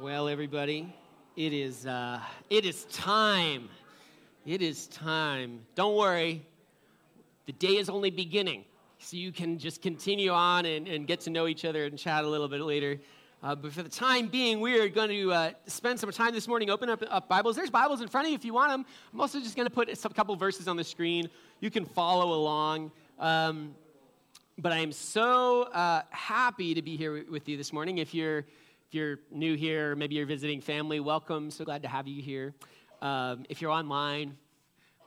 Well, everybody, it is, uh, it is time. It is time. Don't worry, the day is only beginning. So you can just continue on and, and get to know each other and chat a little bit later. Uh, but for the time being, we are going to uh, spend some time this morning. Open up, up, Bibles. There's Bibles in front of you if you want them. I'm also just going to put a couple verses on the screen. You can follow along. Um, but I am so uh, happy to be here with you this morning. If you're if you're new here, maybe you're visiting family, welcome. So glad to have you here. Um, if you're online,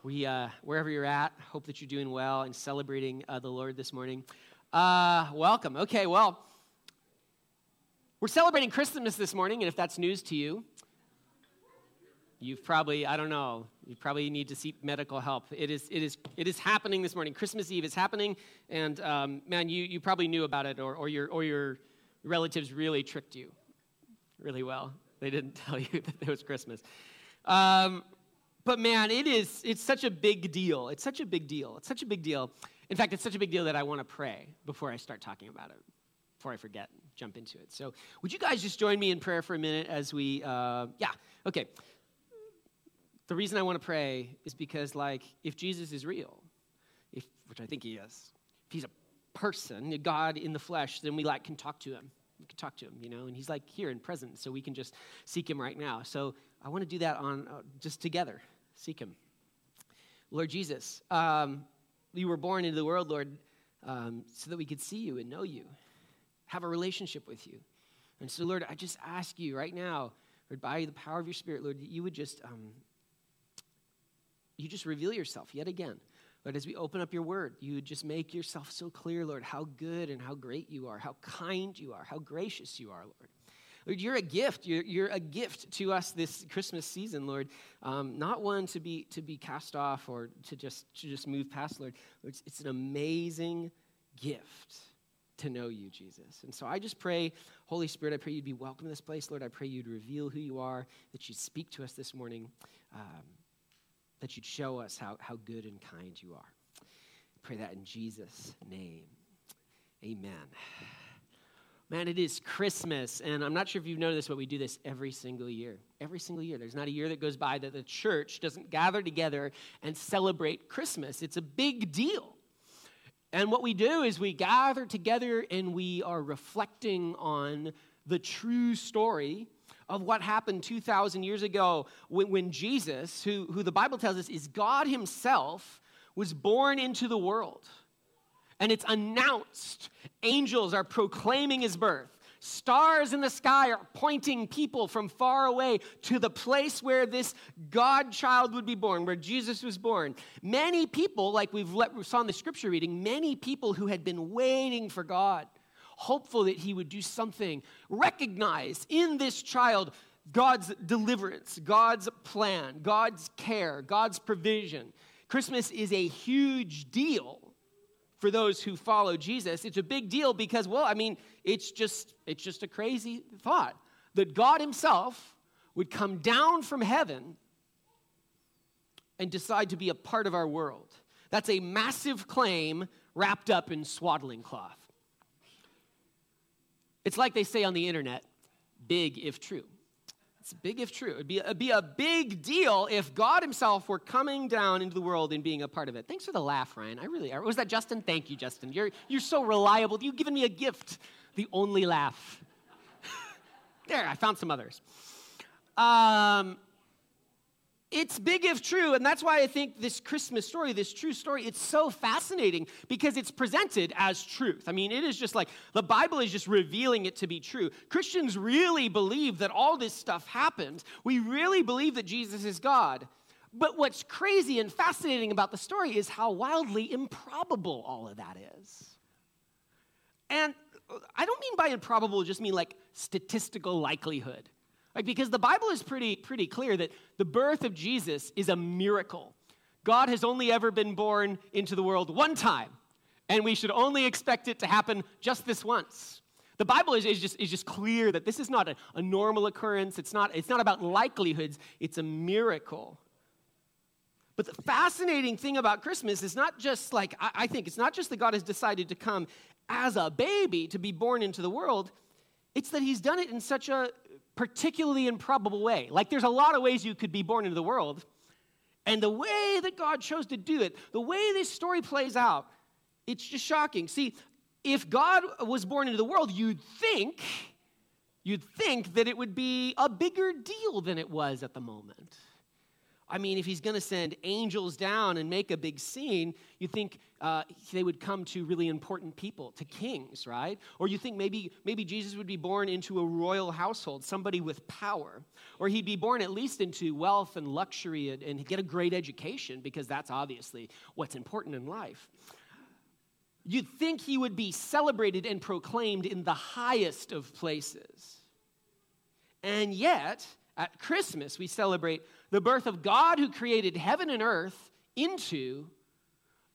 we uh, wherever you're at, hope that you're doing well and celebrating uh, the Lord this morning. Uh, welcome. Okay, well, we're celebrating Christmas this morning, and if that's news to you, you've probably I don't know you probably need to seek medical help. It is it is it is happening this morning. Christmas Eve is happening, and um, man, you you probably knew about it, or or your or your relatives really tricked you really well. They didn't tell you that it was Christmas. Um, but man, it is, it's such a big deal. It's such a big deal. It's such a big deal. In fact, it's such a big deal that I want to pray before I start talking about it, before I forget, jump into it. So, would you guys just join me in prayer for a minute as we, uh, yeah, okay. The reason I want to pray is because, like, if Jesus is real, if, which I think he is, if he's a person, a God in the flesh, then we, like, can talk to him we can talk to him, you know, and he's like here and present, so we can just seek him right now. So I want to do that on uh, just together, seek him. Lord Jesus, um, you were born into the world, Lord, um, so that we could see you and know you, have a relationship with you. And so, Lord, I just ask you right now, Lord, by the power of your Spirit, Lord, that you would just, um, you just reveal yourself yet again. Lord, as we open up your word, you just make yourself so clear, Lord, how good and how great you are, how kind you are, how gracious you are, Lord. Lord, you're a gift. You're, you're a gift to us this Christmas season, Lord. Um, not one to be to be cast off or to just to just move past, Lord. It's, it's an amazing gift to know you, Jesus. And so I just pray, Holy Spirit, I pray you'd be welcome in this place, Lord. I pray you'd reveal who you are, that you'd speak to us this morning. Um, that you'd show us how, how good and kind you are. Pray that in Jesus' name. Amen. Man, it is Christmas, and I'm not sure if you've noticed, but we do this every single year. Every single year. There's not a year that goes by that the church doesn't gather together and celebrate Christmas. It's a big deal. And what we do is we gather together and we are reflecting on the true story of what happened 2,000 years ago when, when Jesus, who, who the Bible tells us is God Himself, was born into the world. And it's announced. Angels are proclaiming His birth. Stars in the sky are pointing people from far away to the place where this God child would be born, where Jesus was born. Many people, like we've let, we saw in the scripture reading, many people who had been waiting for God hopeful that he would do something. Recognize in this child God's deliverance, God's plan, God's care, God's provision. Christmas is a huge deal for those who follow Jesus. It's a big deal because, well, I mean, it's just, it's just a crazy thought that God Himself would come down from heaven and decide to be a part of our world. That's a massive claim wrapped up in swaddling cloth. It's like they say on the internet big if true. It's big if true. It'd be, it'd be a big deal if God Himself were coming down into the world and being a part of it. Thanks for the laugh, Ryan. I really. Was that Justin? Thank you, Justin. You're, you're so reliable. You've given me a gift. The only laugh. there, I found some others. Um, it's big if true, and that's why I think this Christmas story, this true story, it's so fascinating because it's presented as truth. I mean, it is just like the Bible is just revealing it to be true. Christians really believe that all this stuff happened. We really believe that Jesus is God. But what's crazy and fascinating about the story is how wildly improbable all of that is. And uh, I don't mean by improbable just mean like statistical likelihood. Like, because the Bible is pretty, pretty clear that the birth of Jesus is a miracle. God has only ever been born into the world one time, and we should only expect it to happen just this once. The Bible is, is, just, is just clear that this is not a, a normal occurrence. It's not, it's not about likelihoods, it's a miracle. But the fascinating thing about Christmas is not just like, I, I think, it's not just that God has decided to come as a baby to be born into the world, it's that He's done it in such a particularly improbable way. Like there's a lot of ways you could be born into the world. And the way that God chose to do it, the way this story plays out, it's just shocking. See, if God was born into the world, you'd think, you'd think that it would be a bigger deal than it was at the moment. I mean, if he's going to send angels down and make a big scene, you think uh, they would come to really important people, to kings, right? Or you think maybe, maybe Jesus would be born into a royal household, somebody with power. Or he'd be born at least into wealth and luxury and, and get a great education, because that's obviously what's important in life. You'd think he would be celebrated and proclaimed in the highest of places. And yet, at Christmas, we celebrate the birth of God who created heaven and earth into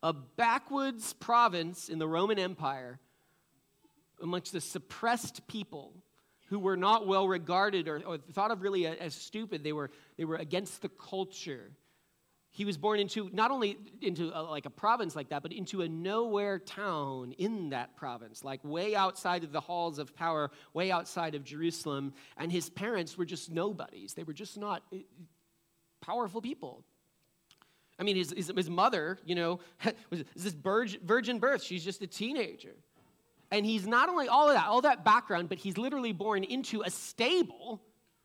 a backwoods province in the Roman Empire amongst the suppressed people who were not well regarded or, or thought of really as stupid. They were, they were against the culture. He was born into not only into a, like a province like that, but into a nowhere town in that province, like way outside of the halls of power, way outside of Jerusalem. And his parents were just nobodies. They were just not eh, powerful people. I mean, his, his, his mother, you know, was this virgin birth. She's just a teenager. And he's not only all of that, all that background, but he's literally born into a stable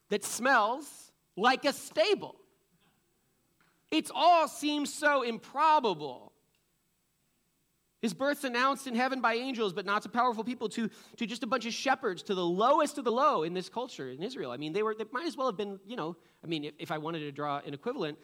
that smells like a stable. It all seems so improbable. His birth's announced in heaven by angels, but not to powerful people, to, to just a bunch of shepherds, to the lowest of the low in this culture in Israel. I mean, they were they might as well have been, you know, I mean, if, if I wanted to draw an equivalent,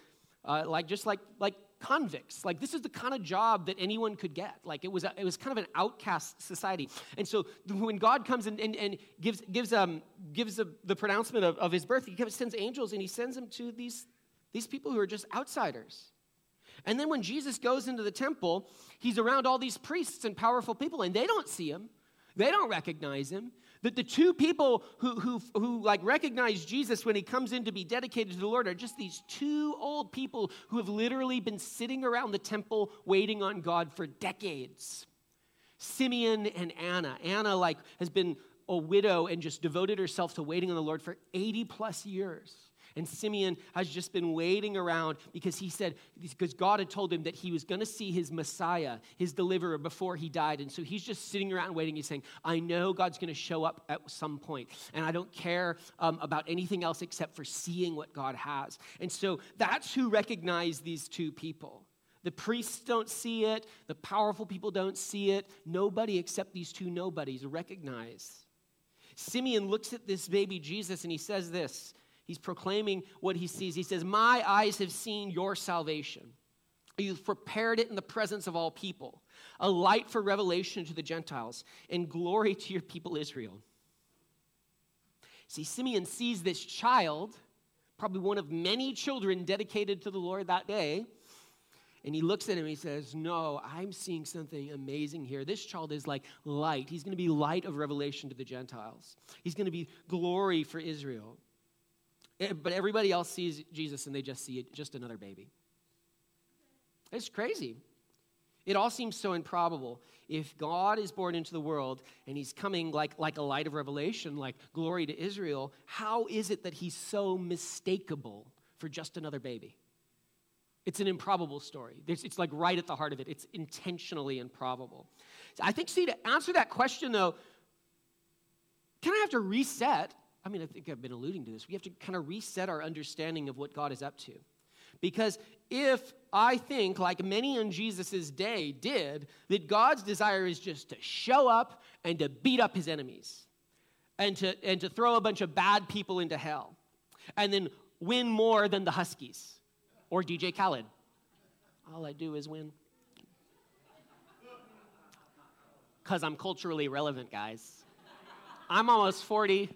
uh, like just like like convicts. Like this is the kind of job that anyone could get. Like it was a, it was kind of an outcast society. And so when God comes and, and, and gives gives um gives a, the pronouncement of, of his birth, he sends angels and he sends them to these these people who are just outsiders. And then when Jesus goes into the temple, he's around all these priests and powerful people, and they don't see him. They don't recognize him. That the two people who, who, who like recognize Jesus when he comes in to be dedicated to the Lord are just these two old people who have literally been sitting around the temple waiting on God for decades. Simeon and Anna. Anna like has been a widow and just devoted herself to waiting on the Lord for 80 plus years. And Simeon has just been waiting around because he said, because God had told him that he was going to see his Messiah, his deliverer, before he died. And so he's just sitting around waiting. He's saying, I know God's going to show up at some point, and I don't care um, about anything else except for seeing what God has. And so that's who recognized these two people. The priests don't see it, the powerful people don't see it. Nobody except these two nobodies recognize. Simeon looks at this baby Jesus and he says this He's proclaiming what he sees. He says, My eyes have seen your salvation. You've prepared it in the presence of all people, a light for revelation to the Gentiles, and glory to your people Israel. See, Simeon sees this child, probably one of many children dedicated to the Lord that day, and he looks at him and he says, No, I'm seeing something amazing here. This child is like light. He's going to be light of revelation to the Gentiles, he's going to be glory for Israel. Eh, but everybody else sees Jesus and they just see it, just another baby. It's crazy. It all seems so improbable. If God is born into the world and he's coming like, like a light of revelation, like glory to Israel, how is it that he's so mistakable for just another baby? It's an improbable story. There's, it's like right at the heart of it. It's intentionally improbable. I think, see, to answer that question, though, kind of have to reset I mean, I think I've been alluding to this. We have to kind of reset our understanding of what God is up to. Because if I think, like many in Jesus' day did, that God's desire is just to show up and to beat up his enemies and to, and to throw a bunch of bad people into hell and then win more than the Huskies or DJ Khaled. All I do is win. Because I'm culturally relevant, guys. I'm almost 40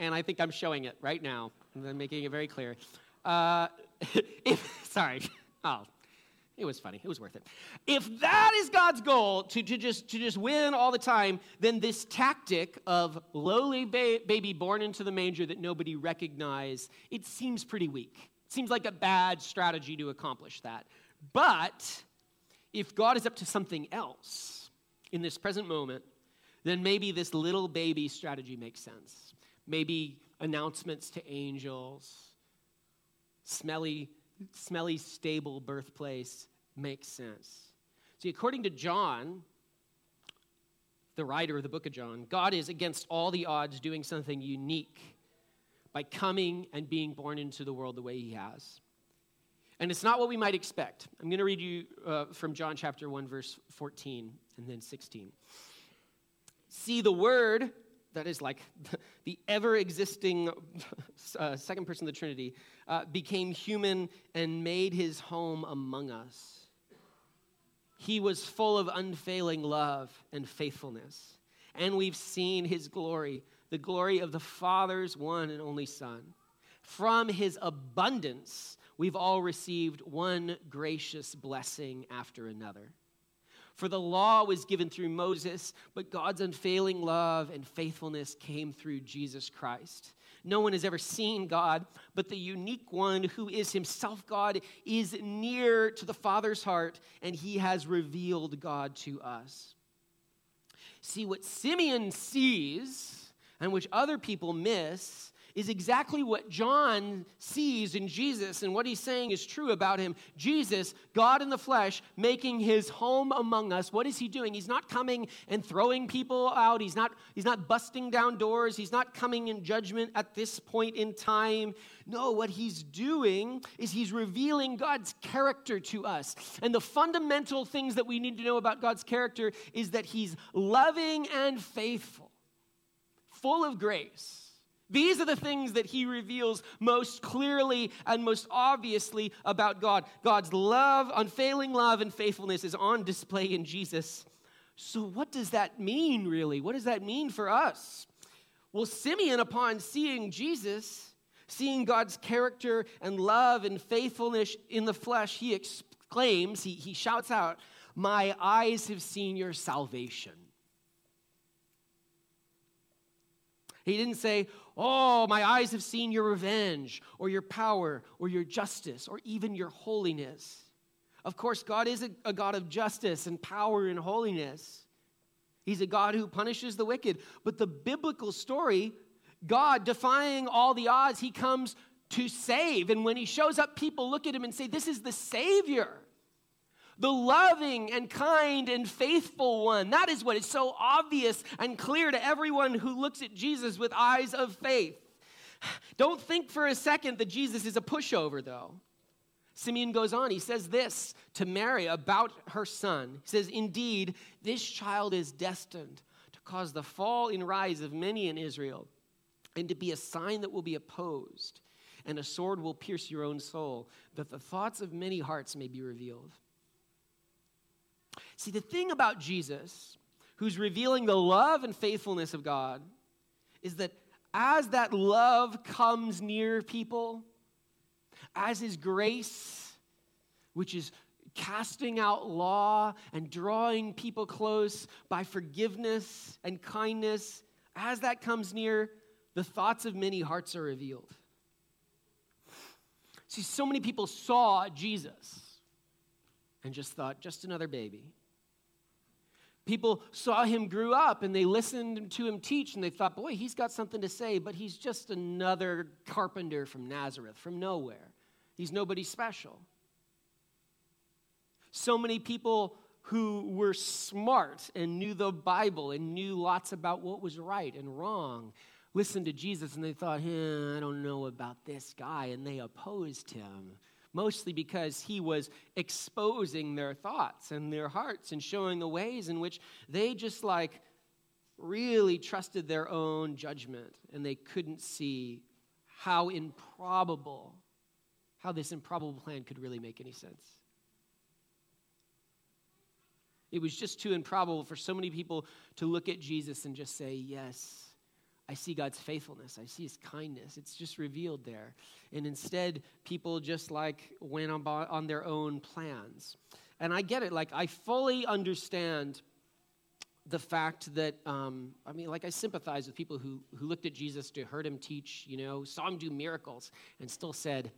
and I think I'm showing it right now. I'm making it very clear. Uh, if, sorry. Oh, it was funny. It was worth it. If that is God's goal to, to, just, to just win all the time, then this tactic of lowly ba- baby born into the manger that nobody recognized, it seems pretty weak. It seems like a bad strategy to accomplish that. But if God is up to something else in this present moment, then maybe this little baby strategy makes sense maybe announcements to angels, smelly, smelly, stable birthplace makes sense. See, according to John, the writer of the book of John, God is against all the odds doing something unique by coming and being born into the world the way he has. And it's not what we might expect. I'm going to read you uh, from John chapter 1, verse 14 and then 16. See, the Word, that is like the ever existing uh, second person of the Trinity, uh, became human and made his home among us. He was full of unfailing love and faithfulness. And we've seen his glory, the glory of the Father's one and only Son. From his abundance, we've all received one gracious blessing after another. For the law was given through Moses, but God's unfailing love and faithfulness came through Jesus Christ. No one has ever seen God, but the unique one who is himself God is near to the Father's heart, and he has revealed God to us. See, what Simeon sees and which other people miss is exactly what John sees in Jesus, and what he's saying is true about him. Jesus, God in the flesh, making his home among us. What is he doing? He's not coming and throwing people out. He's not, he's not busting down doors. He's not coming in judgment at this point in time. No, what he's doing is he's revealing God's character to us. And the fundamental things that we need to know about God's character is that he's loving and faithful, full of grace these are the things that he reveals most clearly and most obviously about God. God's love, unfailing love, and faithfulness is on display in Jesus. So, what does that mean, really? What does that mean for us? Well, Simeon, upon seeing Jesus, seeing God's character and love and faithfulness in the flesh, he exclaims, he, he shouts out, My eyes have seen your salvation. He didn't say, Oh, my eyes have seen your revenge, or your power, or your justice, or even your holiness. Of course, God is a, a, God of justice and power and holiness. He's a God who punishes the wicked. But the biblical story, God defying all the odds, He comes to save. And when He shows up, people look at Him and say, This is the Savior the loving and kind and faithful one. That is what is so obvious and clear to everyone who looks at Jesus with eyes of faith. Don't think for a second that Jesus is a pushover, though. Simeon goes on, he says this to Mary about her son. He says, Indeed, this child is destined to cause the fall and rise of many in Israel, and to be a sign that will be opposed, and a sword will pierce your own soul, that the thoughts of many hearts may be revealed. See, the thing about Jesus, who's revealing the love and faithfulness of God, is that as that love comes near people, as his grace, which is casting out law and drawing people close by forgiveness and kindness, as that comes near, the thoughts of many hearts are revealed. See, so many people saw Jesus and just thought, just another baby. People saw him grew up and they listened to him teach and they thought, boy, he's got something to say, but he's just another carpenter from Nazareth, from nowhere. He's nobody special. So many people who were smart and knew the Bible and knew lots about what was right and wrong listened to Jesus and they thought, I don't know about this guy, and they opposed him mostly because he was exposing their thoughts and their hearts and showing the ways in which they just like really trusted their own judgment and they couldn't see how improbable, how this improbable plan could really make any sense. It was just too improbable for so many people to look at Jesus and just say, Yes, I see God's faithfulness. I see his kindness. It's just revealed there. And instead, people just like went on, on their own plans. And I get it. Like, I fully understand the fact that, um, I mean, like, I sympathize with people who, who looked at Jesus to heard him teach, you know, saw him do miracles, and still said,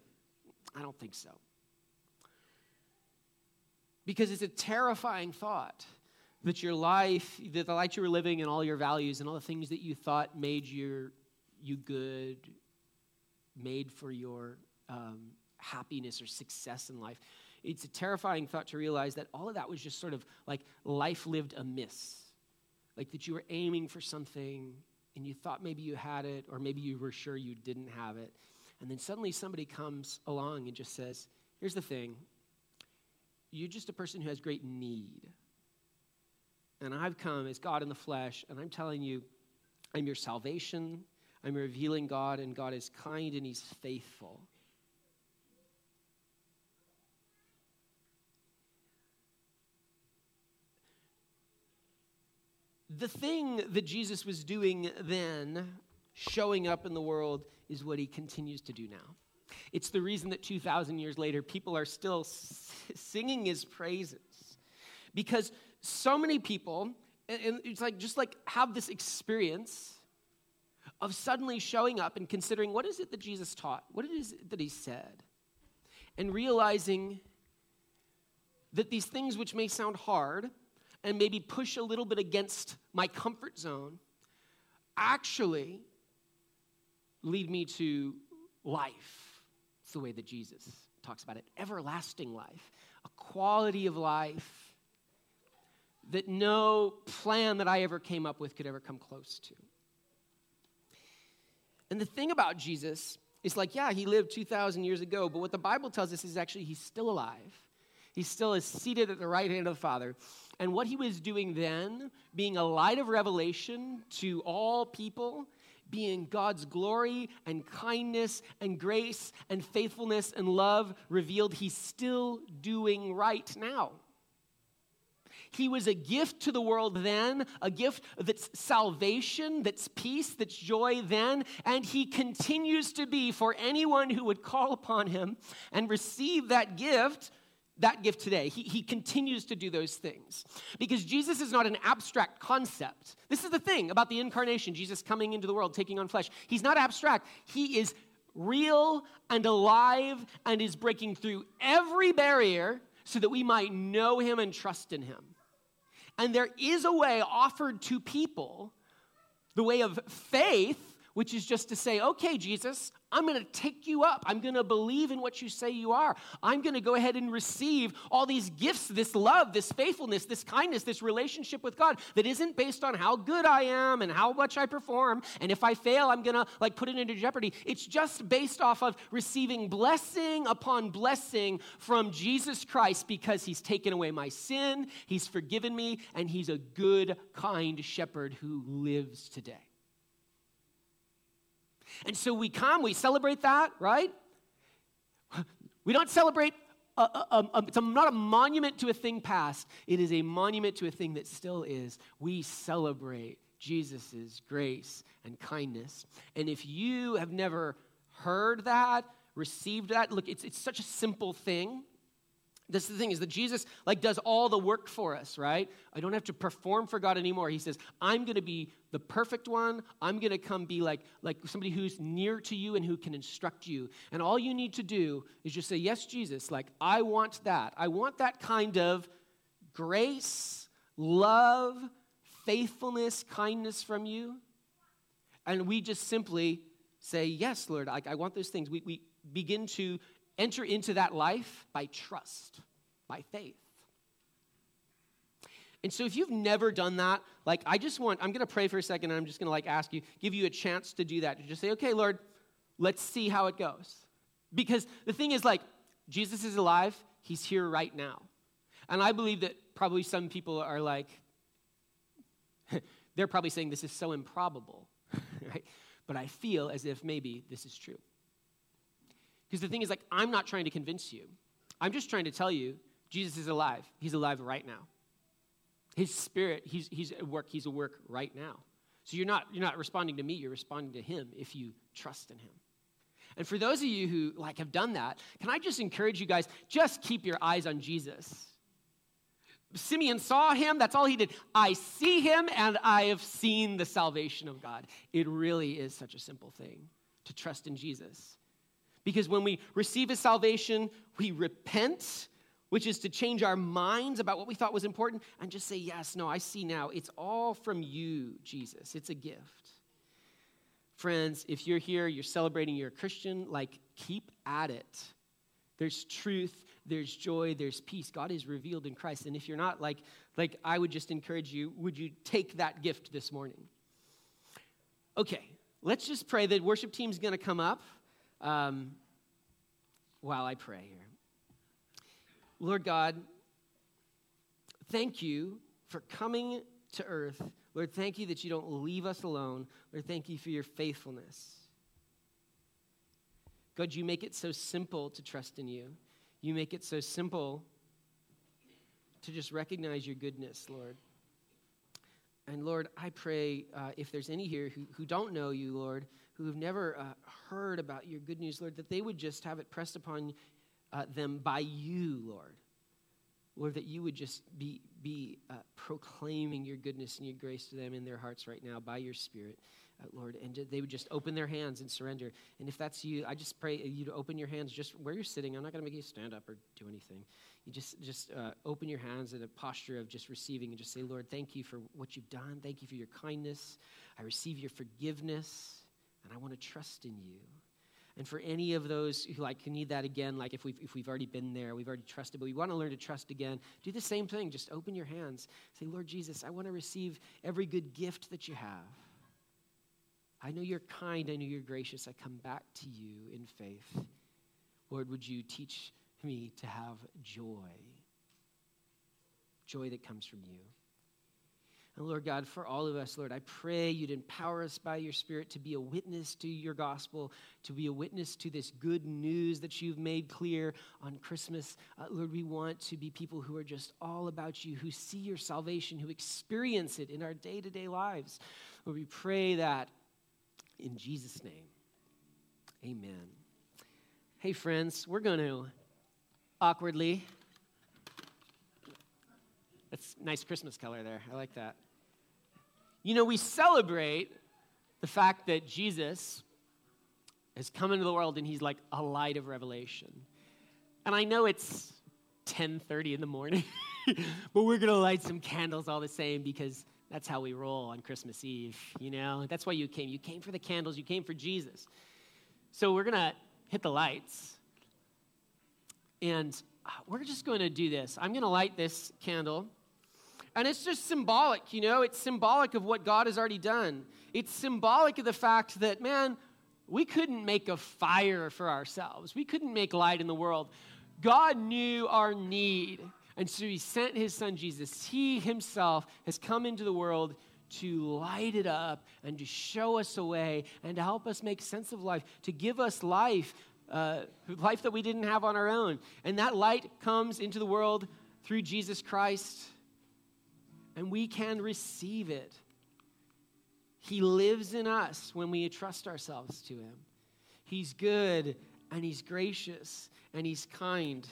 I don't think so. Because it's a terrifying thought that your life, that the life you were living and all your values and all the things that you thought made your, you good, made for your um, happiness or success in life. It's a terrifying thought to realize that all of that was just sort of like life lived amiss. Like that you were aiming for something and you thought maybe you had it, or maybe you were sure you didn't have it. And then suddenly somebody comes along and just says, Here's the thing you're just a person who has great need. And I've come as God in the flesh, and I'm telling you, I'm your salvation. I'm revealing God, and God is kind and He's faithful. The thing that Jesus was doing then, showing up in the world, is what He continues to do now. It's the reason that 2,000 years later, people are still singing His praises. Because so many people, and it's like just like have this experience of suddenly showing up and considering what is it that Jesus taught? What it is that he said? And realizing that these things which may sound hard and maybe push a little bit against my comfort zone actually lead me to life. It's the way that Jesus talks about it everlasting life, a quality of life that no plan that I ever came up with could ever come close to. And the thing about Jesus is like, yeah, he lived 2,000 years ago, but what the Bible tells us is actually he's still alive. He still is seated at the right hand of the Father. And what he was doing then, being a light of revelation to all people, being God's glory and kindness and grace and faithfulness and love revealed, he's still doing right now. He was a gift to the world then, a gift that's salvation, that's peace, that's joy then, and he continues to be for anyone who would call upon him and receive that gift that gift today. He, he continues to do those things. Because Jesus is not an abstract concept. This is the thing about the incarnation, Jesus coming into the world, taking on flesh. He's not abstract, he is real and alive and is breaking through every barrier so that we might know him and trust in him. And there is a way offered to people, the way of faith, which is just to say, okay, Jesus, I'm going to take you up. I'm going to believe in what you say you are. I'm going to go ahead and receive all these gifts, this love, this faithfulness, this kindness, this relationship with God that isn't based on how good I am and how much I perform. And if I fail, I'm going to like put it into jeopardy. It's just based off of receiving blessing upon blessing from Jesus Christ because he's taken away my sin, he's forgiven me, and he's a good, kind shepherd who lives today. And so we come, we celebrate that, right? We don't celebrate, a, a, a, it's not a monument to a thing past, it is a monument to a thing that still is. We celebrate Jesus' grace and kindness. And if you have never heard that, received that, look, it's, it's such a simple thing. This is the thing is that Jesus like does all the work for us, right? I don't have to perform for God anymore. He says, "I'm going to be the perfect one. I'm going to come be like like somebody who's near to you and who can instruct you. And all you need to do is just say, "Yes, Jesus, like I want that. I want that kind of grace, love, faithfulness, kindness from you." And we just simply say, "Yes, Lord, I, I want those things." We, we begin to enter into that life by trust, by faith. And so if you've never done that, like I just want, I'm going to pray for a second and I'm just going to like ask you, give you a chance to do that. To just say, okay, Lord, let's see how it goes. Because the thing is like, Jesus is alive, he's here right now. And I believe that probably some people are like, they're probably saying this is so improbable, right? But I feel as if maybe this is true. Because the thing is, like, I'm not trying to convince you. I'm just trying to tell you Jesus is alive. He's alive right now. His spirit, he's, he's at work, he's at work right now. So you're not, you're not responding to me, you're responding to him if you trust in him. And for those of you who like have done that, can I just encourage you guys, just keep your eyes on Jesus. Simeon saw him, that's all he did. I see him and I have seen the salvation of God. It really is such a simple thing to trust in Jesus. Because when we receive his salvation, we repent, which is to change our minds about what we thought was important, and just say, Yes, no, I see now. It's all from you, Jesus. It's a gift. Friends, if you're here, you're celebrating, you're a Christian, like keep at it. There's truth, there's joy, there's peace. God is revealed in Christ. And if you're not, like, like I would just encourage you, would you take that gift this morning? Okay, let's just pray. The worship team's to come up um, while I pray here. Lord God, thank you for coming to earth. Lord, thank you that you don't leave us alone. Lord, thank you for your faithfulness. God, you make it so simple to trust in you. You make it so simple to just recognize your goodness, Lord. And Lord, I pray uh, if there's any here who, who don't know you, Lord, who have never uh, heard about your good news, Lord, that they would just have it pressed upon uh, them by you, Lord. Lord, that you would just be, be uh, proclaiming your goodness and your grace to them in their hearts right now by your Spirit, uh, Lord. And they would just open their hands and surrender. And if that's you, I just pray you to open your hands just where you're sitting. I'm not going to make you stand up or do anything. You just, just uh, open your hands in a posture of just receiving and just say, Lord, thank you for what you've done. Thank you for your kindness. I receive your forgiveness, and I want to trust in you. And for any of those who like need that again, like if we've, if we've already been there, we've already trusted, but we want to learn to trust again, do the same thing. Just open your hands. Say, Lord Jesus, I want to receive every good gift that you have. I know you're kind. I know you're gracious. I come back to you in faith. Lord, would you teach me to have joy? Joy that comes from you. And Lord God, for all of us, Lord, I pray you'd empower us by your Spirit to be a witness to your gospel, to be a witness to this good news that you've made clear on Christmas. Uh, Lord, we want to be people who are just all about you, who see your salvation, who experience it in our day to day lives. Lord, we pray that in Jesus' name. Amen. Hey, friends, we're going to awkwardly that's nice Christmas color there. I like that. You know, we celebrate the fact that Jesus has come into the world and he's like a light of revelation. And I know it's 10:30 in the morning, but we're going to light some candles all the same because that's how we roll on Christmas Eve, you know? That's why you came. You came for the candles, you came for Jesus. So we're going to hit the lights. And uh, we're just going to do this. I'm going to light this candle. And it's just symbolic, you know, it's symbolic of what God has already done. It's symbolic of the fact that, man, we couldn't make a fire for ourselves, we couldn't make light in the world. God knew our need. And so he sent his son Jesus. He himself has come into the world to light it up and to show us a way and to help us make sense of life, to give us life, uh, life that we didn't have on our own. And that light comes into the world through Jesus Christ and we can receive it. He lives in us when we trust ourselves to Him. He's good and He's gracious and He's kind.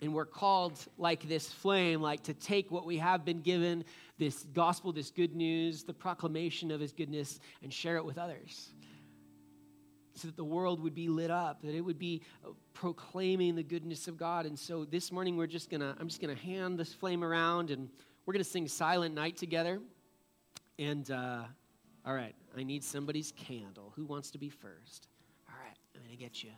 And we're called, like this flame, like to take what we have been given, this gospel, this good news, the proclamation of His goodness, and share it with others so that the world would be lit up, that it would be uh, proclaiming the goodness of God. And so this morning we're just gonna, I'm just gonna hand this flame around and we're gonna sing Silent Night together. And uh, all right, I need somebody's candle. Who wants to be first? All right, I'm gonna get you.